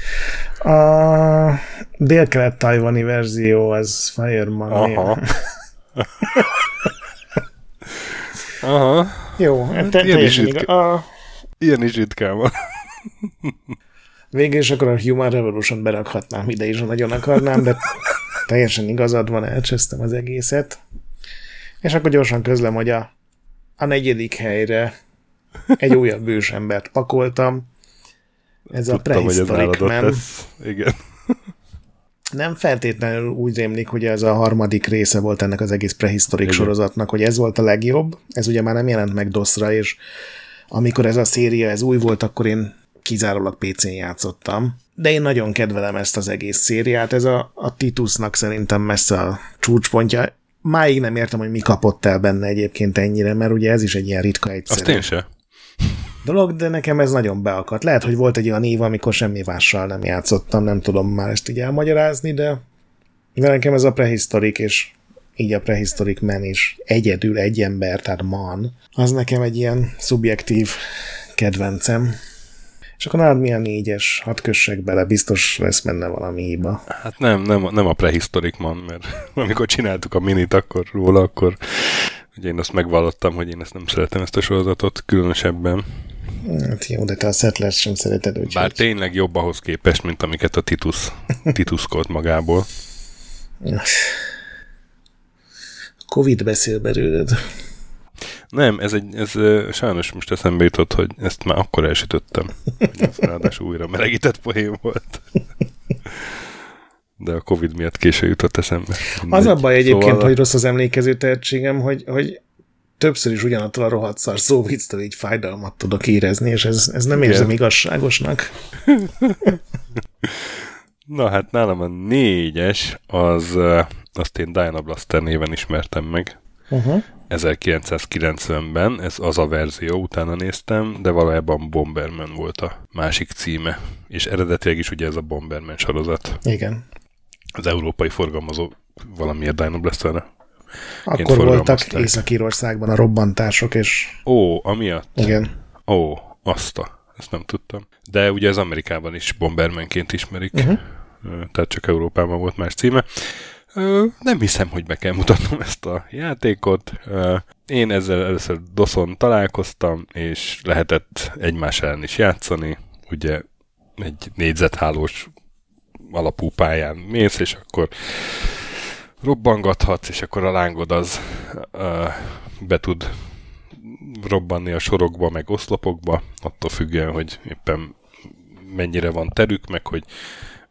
A dél-kelet-tajvani verzió az Fireman. Aha. Aha. Jó, hát te, ilyen, is ritka, a... ilyen is ritkán van. Végül is akkor a Human Revolution berakhatnám ide is, ha nagyon akarnám, de teljesen igazad van, elcsesztem az egészet. És akkor gyorsan közlem, hogy a, a negyedik helyre egy újabb ősembert pakoltam. Ez Tudtam, a Prehistoric Man. Igen. Nem feltétlenül úgy rémlik, hogy ez a harmadik része volt ennek az egész prehistorik Igen. sorozatnak, hogy ez volt a legjobb. Ez ugye már nem jelent meg DOS-ra, és amikor ez a széria ez új volt, akkor én kizárólag PC-n játszottam. De én nagyon kedvelem ezt az egész szériát, ez a, a Titusnak szerintem messze a csúcspontja. Máig nem értem, hogy mi kapott el benne egyébként ennyire, mert ugye ez is egy ilyen ritka egyszerű. Azt én se dolog, de nekem ez nagyon beakadt. Lehet, hogy volt egy olyan év, amikor semmi mással nem játszottam, nem tudom már ezt így elmagyarázni, de, de nekem ez a prehistorik, és így a prehistorik men is egyedül egy ember, tehát man, az nekem egy ilyen szubjektív kedvencem. És akkor nálad milyen négyes, hat kössek bele, biztos lesz benne valami hiba. Hát nem, nem, nem a prehistorik man, mert amikor csináltuk a minit akkor róla, akkor ugye én azt megvallottam, hogy én ezt nem szeretem ezt a sorozatot különösebben. Hát jó, de te a Settlers sem szereted, úgyhogy... Bár tényleg jobb ahhoz képest, mint amiket a Titus tituszkolt magából. Covid beszél belőled. Nem, ez, egy, ez sajnos most eszembe jutott, hogy ezt már akkor elsütöttem. Ez ráadásul újra melegített poén volt. De a Covid miatt késő jutott eszembe. Mindegy. Az a baj egyébként, szóval... hogy rossz az emlékező tehetségem, hogy, hogy többször is ugyanattól a rohadt szar szóvicctől így fájdalmat tudok érezni, és ez, ez nem Igen. érzem igazságosnak. Na hát nálam a négyes, az azt én Diana Blaster néven ismertem meg. Uh-huh. 1990-ben, ez az a verzió, utána néztem, de valójában Bomberman volt a másik címe. És eredetileg is ugye ez a Bomberman sorozat. Igen. Az európai forgalmazó valamiért Dino Blasterre akkor voltak Észak-Írországban a robbantások, és... Ó, amiatt? Igen. Ó, azt a, ezt nem tudtam. De ugye az Amerikában is Bombermanként ismerik, uh-huh. tehát csak Európában volt más címe. Nem hiszem, hogy be kell mutatnom ezt a játékot. Én ezzel először DOS-on találkoztam, és lehetett egymás ellen is játszani. Ugye egy négyzethálós alapú pályán mész, és akkor robbangathatsz, és akkor a lángod az uh, be tud robbanni a sorokba, meg oszlopokba, attól függően, hogy éppen mennyire van terük, meg hogy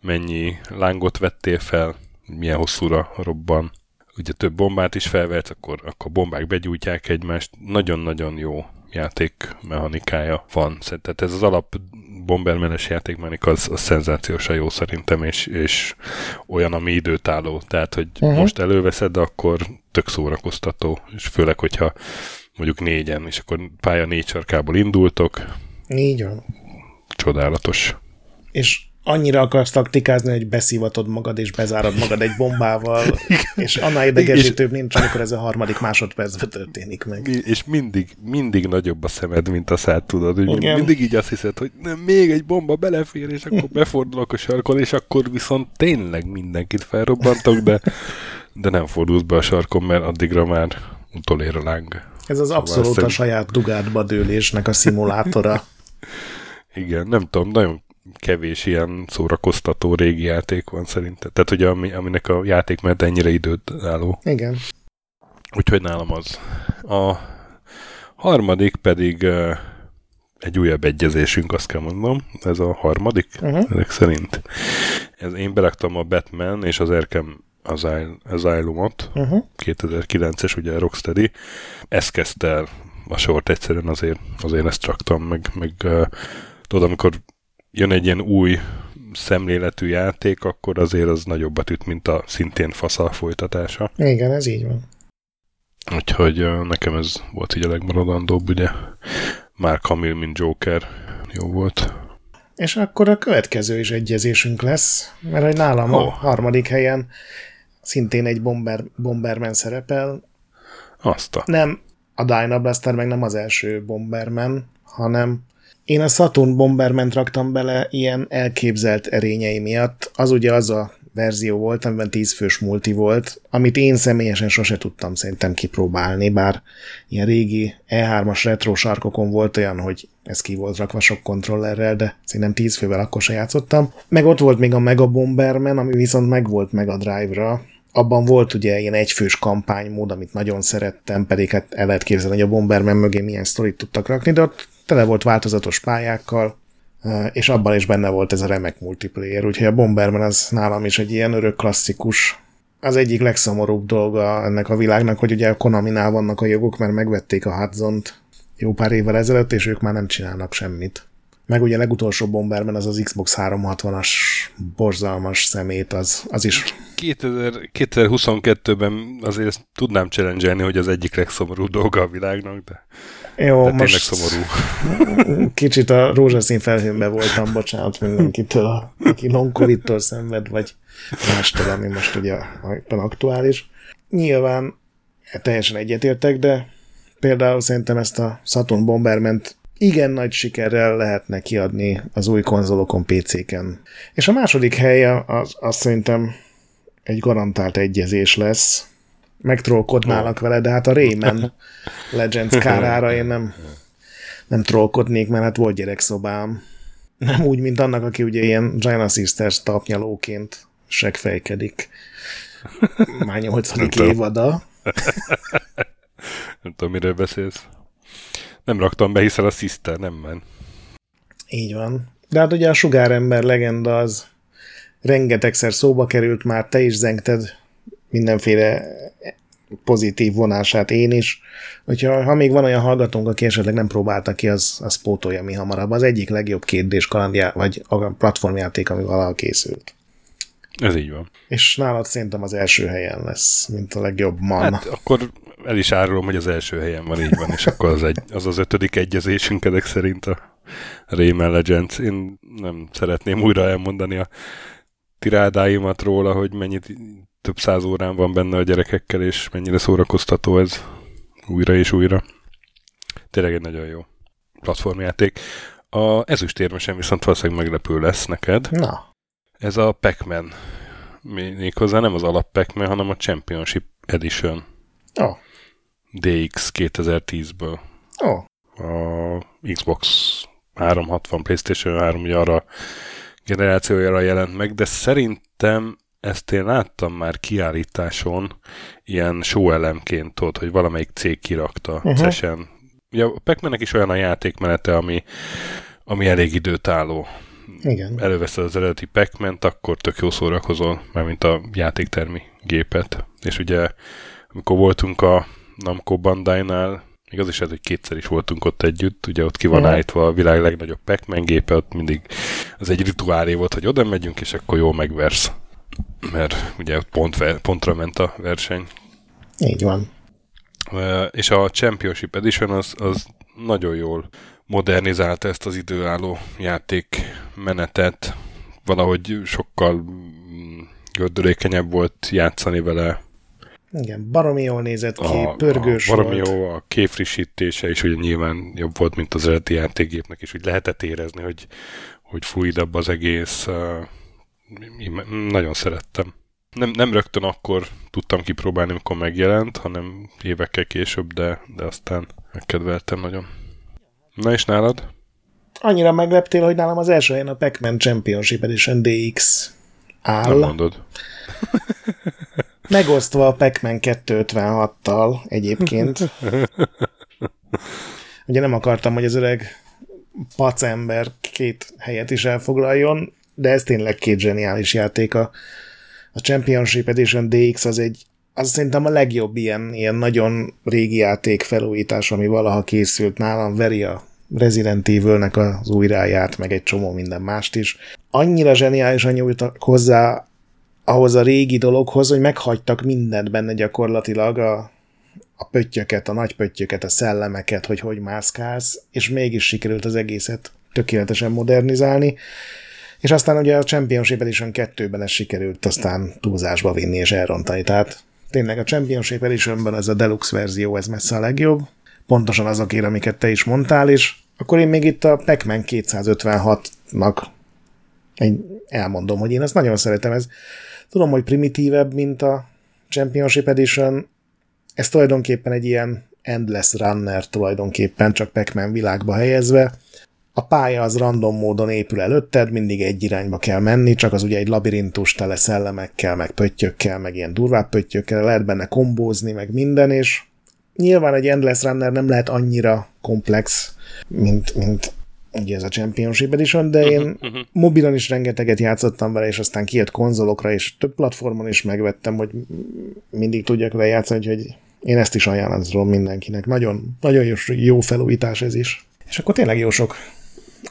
mennyi lángot vettél fel, milyen hosszúra robban. Ugye több bombát is felvett, akkor, akkor bombák begyújtják egymást. Nagyon-nagyon jó játék mechanikája van. Tehát ez az alap bombermenes játékmechanika az, az szenzációsan jó szerintem, és, és olyan, ami időtálló. Tehát, hogy uh-huh. most előveszed, akkor tök szórakoztató, és főleg, hogyha mondjuk négyen, és akkor pálya négy sarkából indultok. Így van. Csodálatos. És annyira akarsz taktikázni, hogy beszívatod magad, és bezárad magad egy bombával, és annál idegesítőbb nincs, amikor ez a harmadik másodpercben történik meg. És mindig, mindig nagyobb a szemed, mint a szád, tudod. Hogy Igen. mindig így azt hiszed, hogy nem, még egy bomba belefér, és akkor befordulok a sarkon, és akkor viszont tényleg mindenkit felrobbantok, de, de nem fordulsz be a sarkon, mert addigra már utolér a láng. Ez az abszolút a saját dugátba dőlésnek a szimulátora. Igen, nem tudom, nagyon kevés ilyen szórakoztató régi játék van szerintem. Tehát, hogy ami, aminek a játék mert ennyire időt álló. Igen. Úgyhogy nálam az. A harmadik pedig uh, egy újabb egyezésünk, azt kell mondom. Ez a harmadik, uh-huh. ezek szerint. Ez, én beraktam a Batman és az Erkem Asylumot, uh-huh. 2009-es, ugye Rocksteady. Ezt kezdte el a sort egyszerűen azért, azért ezt raktam, meg, meg uh, tudod, amikor jön egy ilyen új szemléletű játék, akkor azért az nagyobbat üt, mint a szintén faszal folytatása. Igen, ez így van. Úgyhogy nekem ez volt így a legmaradandóbb, ugye. Már Camille, mint Joker jó volt. És akkor a következő is egyezésünk lesz, mert hogy nálam oh. a harmadik helyen szintén egy bomber, Bomberman szerepel. Azt a... Nem a Dyna Blaster, meg nem az első Bomberman, hanem én a Saturn Bomberman raktam bele ilyen elképzelt erényei miatt. Az ugye az a verzió volt, amiben 10 fős multi volt, amit én személyesen sose tudtam szerintem kipróbálni, bár ilyen régi E3-as retro sarkokon volt olyan, hogy ez ki volt rakva sok kontrollerrel, de szerintem 10 fővel akkor se játszottam. Meg ott volt még a Mega Bomberman, ami viszont meg volt Mega Drive-ra, abban volt ugye ilyen egyfős kampánymód, amit nagyon szerettem, pedig hát el lehet képzelni, hogy a Bomberman mögé milyen sztorit tudtak rakni, de ott tele volt változatos pályákkal, és abban is benne volt ez a remek multiplayer, úgyhogy a Bomberman az nálam is egy ilyen örök klasszikus. Az egyik legszomorúbb dolga ennek a világnak, hogy ugye a Konami-nál vannak a jogok, mert megvették a Hudson-t jó pár évvel ezelőtt, és ők már nem csinálnak semmit. Meg ugye a legutolsó Bomberman az az Xbox 360-as borzalmas szemét, az, az is... 2000, 2022-ben azért tudnám challenge hogy az egyik legszomorúbb dolga a világnak, de, Jó, de most szomorú. Kicsit a rózsaszín felhőnben voltam, bocsánat mindenkitől, aki long szenved, vagy mástól, ami most ugye aktuális. Nyilván teljesen egyetértek, de például szerintem ezt a Saturn Bomberment igen nagy sikerrel lehetne kiadni az új konzolokon, PC-ken. És a második helye az, az szerintem egy garantált egyezés lesz. Megtrollkodnának vele, de hát a Rayman Legends kárára én nem, nem trollkodnék, mert hát volt gyerekszobám. Nem úgy, mint annak, aki ugye ilyen Giant Sisters tapnyalóként segfejkedik. Már nyolcadik évada. nem tudom, miről beszélsz. Nem raktam be, hiszen a Sister nem men. Így van. De hát ugye a sugárember legenda az rengetegszer szóba került, már te is zengted mindenféle pozitív vonását én is. Hogyha ha még van olyan hallgatónk, aki esetleg nem próbálta ki, az, az pótolja mi hamarabb. Az egyik legjobb kérdés kalandjá, vagy a platformjáték, ami valaha készült. Ez így van. És nálad szerintem az első helyen lesz, mint a legjobb man. Hát akkor el is árulom, hogy az első helyen van, így van, és akkor az egy, az, az ötödik egyezésünk ezek szerint a Rayman Legends. Én nem szeretném újra elmondani a tirádáimat róla, hogy mennyit több száz órán van benne a gyerekekkel, és mennyire szórakoztató ez újra és újra. Tényleg egy nagyon jó platformjáték. A ezüstérmesen viszont valószínűleg meglepő lesz neked. Na. Ez a Pac-Man. Méghozzá nem az alap Pac-Man, hanem a Championship Edition. Oh. DX 2010-ből. Oh. A Xbox 360, PlayStation 3 ugye arra generációjára jelent meg, de szerintem ezt én láttam már kiállításon, ilyen show elemként, tudod, hogy valamelyik cég kirakta uh-huh. cesen ugye a pac is olyan a játékmenete, ami, ami elég időtálló. Igen. Előveszed az eredeti pac akkor tök jó szórakozol, mármint a játéktermi gépet. És ugye, amikor voltunk a Namco Bandai-nál, még az is ez, hogy kétszer is voltunk ott együtt, ugye ott ki van állítva a világ legnagyobb pac gépe, ott mindig az egy rituálé volt, hogy oda megyünk, és akkor jól megversz. Mert ugye pont, pontra ment a verseny. Így van. És a Championship Edition az, az nagyon jól modernizálta ezt az időálló játék menetet. Valahogy sokkal mm, gördülékenyebb volt játszani vele, igen, baromi jól nézett ki, a, pörgős a, baromi volt. jó, a képfrissítése is ugye nyilván jobb volt, mint az eredeti játékgépnek, és úgy lehetett érezni, hogy, hogy fluidabb az egész. Nagyon szerettem. Nem, nem rögtön akkor tudtam kipróbálni, amikor megjelent, hanem évekkel később, de, de aztán megkedveltem nagyon. Na és nálad? Annyira megleptél, hogy nálam az első helyen a Pac-Man Championship Edition DX áll. Nem mondod. Megosztva a Pac-Man 256-tal egyébként. Ugye nem akartam, hogy az öreg pacember két helyet is elfoglaljon, de ez tényleg két zseniális játék. A, a Championship Edition DX az egy az szerintem a legjobb ilyen, ilyen nagyon régi játék felújítás, ami valaha készült nálam, veri a Resident Evil-nek az újráját, meg egy csomó minden mást is. Annyira zseniálisan nyújtak hozzá ahhoz a régi dologhoz, hogy meghagytak mindent benne gyakorlatilag, a, a pöttyöket, a nagy pöttyöket, a szellemeket, hogy hogy mászkálsz, és mégis sikerült az egészet tökéletesen modernizálni. És aztán ugye a Championship Edition 2-ben ez sikerült aztán túlzásba vinni és elrontani. Tehát tényleg a Championship Editionben ez a deluxe verzió, ez messze a legjobb. Pontosan azokért, amiket te is mondtál, és akkor én még itt a Pac-Man 256-nak elmondom, hogy én ezt nagyon szeretem. Ez Tudom, hogy primitívebb, mint a Championship Edition. Ez tulajdonképpen egy ilyen endless runner tulajdonképpen, csak pac világba helyezve. A pálya az random módon épül előtted, mindig egy irányba kell menni, csak az ugye egy labirintus tele szellemekkel, meg pöttyökkel, meg ilyen durvább pöttyökkel, lehet benne kombózni, meg minden, és nyilván egy Endless Runner nem lehet annyira komplex, mint, mint ugye ez a Championship Edition, de én uh-huh, uh-huh. mobilon is rengeteget játszottam vele, és aztán kijött konzolokra, és több platformon is megvettem, hogy mindig tudjak vele játszani, hogy én ezt is ajánlom mindenkinek. Nagyon, nagyon jó, jó felújítás ez is. És akkor tényleg jó sok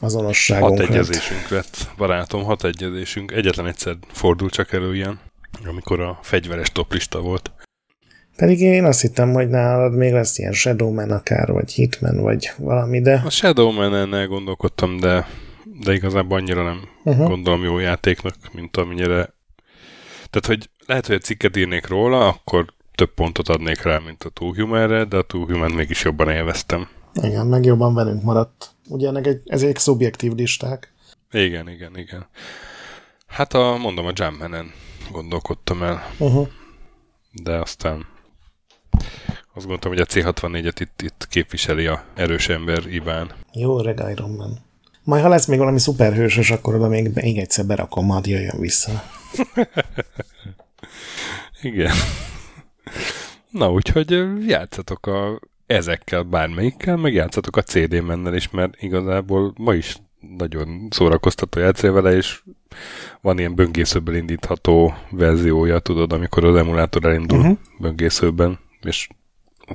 azonosságunk Hat egyezésünk lett. lett, barátom, hat egyezésünk. Egyetlen egyszer fordul csak elő ilyen, amikor a fegyveres toplista volt. Pedig én azt hittem, hogy nálad még lesz ilyen Shadowman akár, vagy Hitman, vagy valami, de... A Shadowman-en gondolkodtam, de, de igazából annyira nem uh-huh. gondolom jó játéknak, mint amennyire... Tehát, hogy lehet, hogy egy cikket írnék róla, akkor több pontot adnék rá, mint a Two Human-re, de a Two mégis jobban élveztem. Igen, meg jobban velünk maradt. Ugye ennek egy, ezek szubjektív listák. Igen, igen, igen. Hát a, mondom, a Jumpmanen gondolkodtam el. Uh-huh. De aztán azt gondoltam, hogy a C64-et itt, itt képviseli a erős ember Iván. Jó öreg Iron Man. Majd ha lesz még valami szuperhősös, akkor oda még, még egyszer berakom, majd jöjjön vissza. Igen. Na, úgyhogy játszatok a, ezekkel bármelyikkel, meg játszatok a CD mennel is, mert igazából ma is nagyon szórakoztató játszani vele, és van ilyen böngészőből indítható verziója, tudod, amikor az emulátor elindul uh-huh. böngészőben, és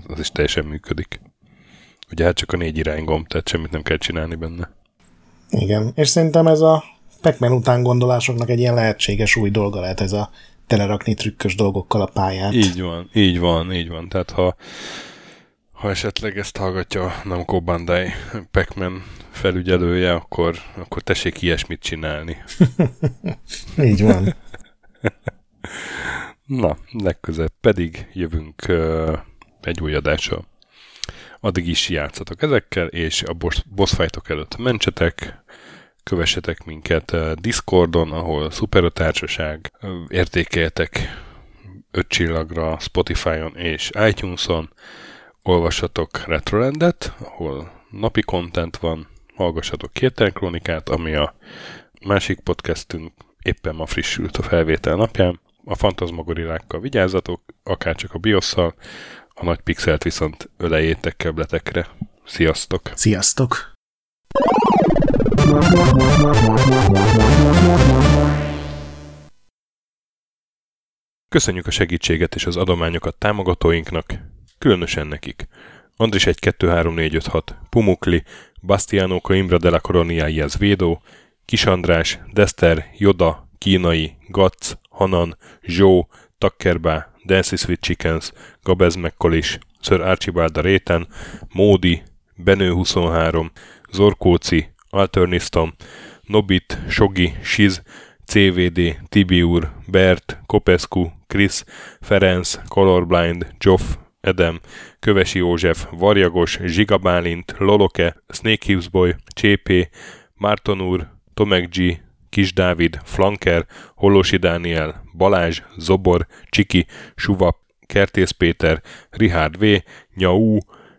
az is teljesen működik. Ugye hát csak a négy iránygomb, tehát semmit nem kell csinálni benne. Igen, és szerintem ez a pac után gondolásoknak egy ilyen lehetséges új dolga lehet ez a telerakni trükkös dolgokkal a pályát. Így van, így van, így van. Tehát ha, ha esetleg ezt hallgatja Namco Bandai pac felügyelője, akkor, akkor tessék ilyesmit csinálni. így van. Na, legközelebb pedig jövünk uh, egy új adással. Addig is játszatok ezekkel, és a boss fightok előtt mentsetek, kövessetek minket Discordon, ahol szuper a társaság, uh, értékeljetek 5 csillagra Spotify-on és iTunes-on, olvassatok Retrolandet, ahol napi content van, hallgassatok Kételen Kronikát, ami a másik podcastünk éppen ma frissült a felvétel napján, a fantasmagorilákkal vigyázzatok, akár csak a biosszal, a nagy pixelt viszont ölejétek kebletekre. Sziasztok! Sziasztok! Köszönjük a segítséget és az adományokat támogatóinknak, különösen nekik. Andris 1 2 3 4 5 6, Pumukli, Bastiano Coimbra de la Coroniaiaz Védó, Kis András, Dester, Joda, Kínai, Gac, Hanan, Zsó, Takkerbá, Dancy Sweet Chickens, Gabez McCollis, Sir Archibald a Réten, Módi, Benő 23, Zorkóci, Alternisztom, Nobit, Sogi, Siz, CVD, Tibiur, Bert, Kopescu, Chris, Ferenc, Colorblind, Joff, Edem, Kövesi József, Varjagos, Zsigabálint, Loloke, Snake Hughes Boy, Csépé, Márton úr, Tomek G, Kis Dávid, Flanker, Holosi Dániel, Balázs, Zobor, Csiki, Suva, Kertész Péter, Rihárd V, Nyau,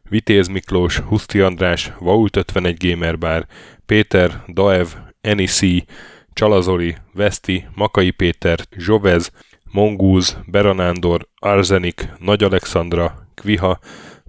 Vitéz Miklós, Huszti András, Vault 51 Gamer Bar, Péter, Daev, Enisi, Csalazoli, Veszti, Makai Péter, Zsovez, Mongúz, Beranándor, Arzenik, Nagy Alexandra, Kviha,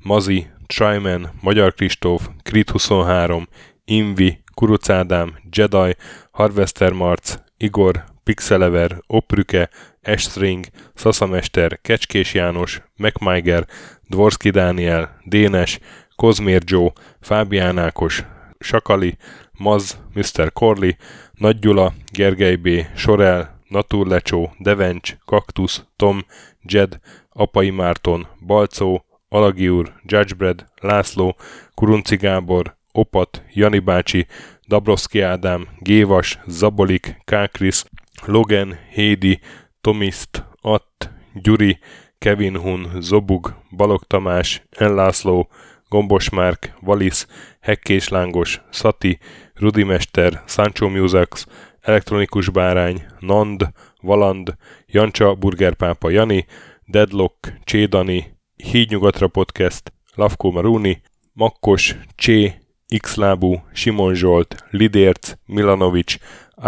Mazi, Tryman, Magyar Kristóf, Krit 23, Invi, Kuruc Ádám, Jedi, Harvester Marc, Igor, Pixelever, Oprüke, Estring, Szaszamester, Kecskés János, MacMiger, Dvorski Dániel, Dénes, Kozmér Joe, Fábián Ákos, Sakali, Maz, Mr. Corley, Nagy Gyula, Gergely B., Sorel, Naturlecsó, Devencs, Kaktusz, Tom, Jed, Apai Márton, Balcó, Alagi úr, Judgebred, László, Kurunci Gábor, Opat, Jani bácsi, Dabrowski Ádám, Gévas, Zabolik, Kákris, Logan, Hédi, Tomiszt, Att, Gyuri, Kevin Hun, Zobug, Balog Tamás, Enlászló, Gombos Márk, Valisz, Hekkés Lángos, Szati, Rudimester, Sancho Musax, Elektronikus Bárány, Nand, Valand, Jancsa, Burgerpápa Jani, Deadlock, Csédani, Hídnyugatra Podcast, Lavko Maruni, Makkos, Csé, Xlábú, Simon Zsolt, Lidérc, Milanovic,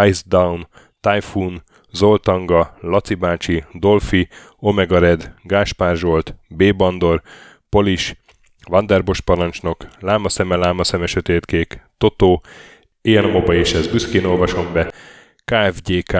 Ice Down, Typhoon, Zoltanga, Laci bácsi, Dolfi, Omega Red, Gáspár Zsolt, B. Bandor, Polis, Vanderbos parancsnok, Lámaszeme, Lámaszeme sötétkék, Totó, Ilyen moba és ez büszkén olvasom be, KFGK,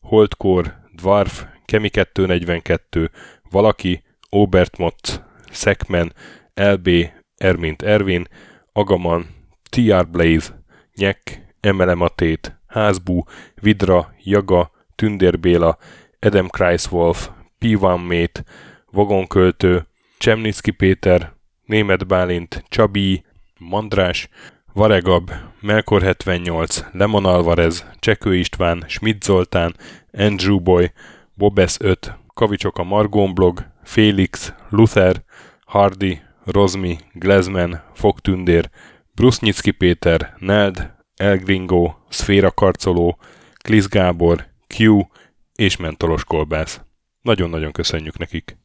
Holdkor, Dwarf, Kemi 242, Valaki, Obert Motz, Szekmen, LB, Ermint Ervin, Agaman, TR Blaze, Nyek, Emelematét, Házbú, Vidra, Jaga, Tündér Béla, Edem Kreiswolf, P1 Mate, Vagonköltő, Csemnicki Péter, Német Bálint, Csabi, Mandrás, Varegab, Melkor 78, Lemon Alvarez, Csekő István, Schmidt Zoltán, Andrew Boy, Bobesz 5, Kavicsok a Margón blog, Félix, Luther, Hardy, Rozmi, Glezman, Fogtündér, Brusznyicki Péter, Neld, Elgringo, Szféra Karcoló, Klisz Gábor, Q és Mentolos Kolbász. Nagyon-nagyon köszönjük nekik!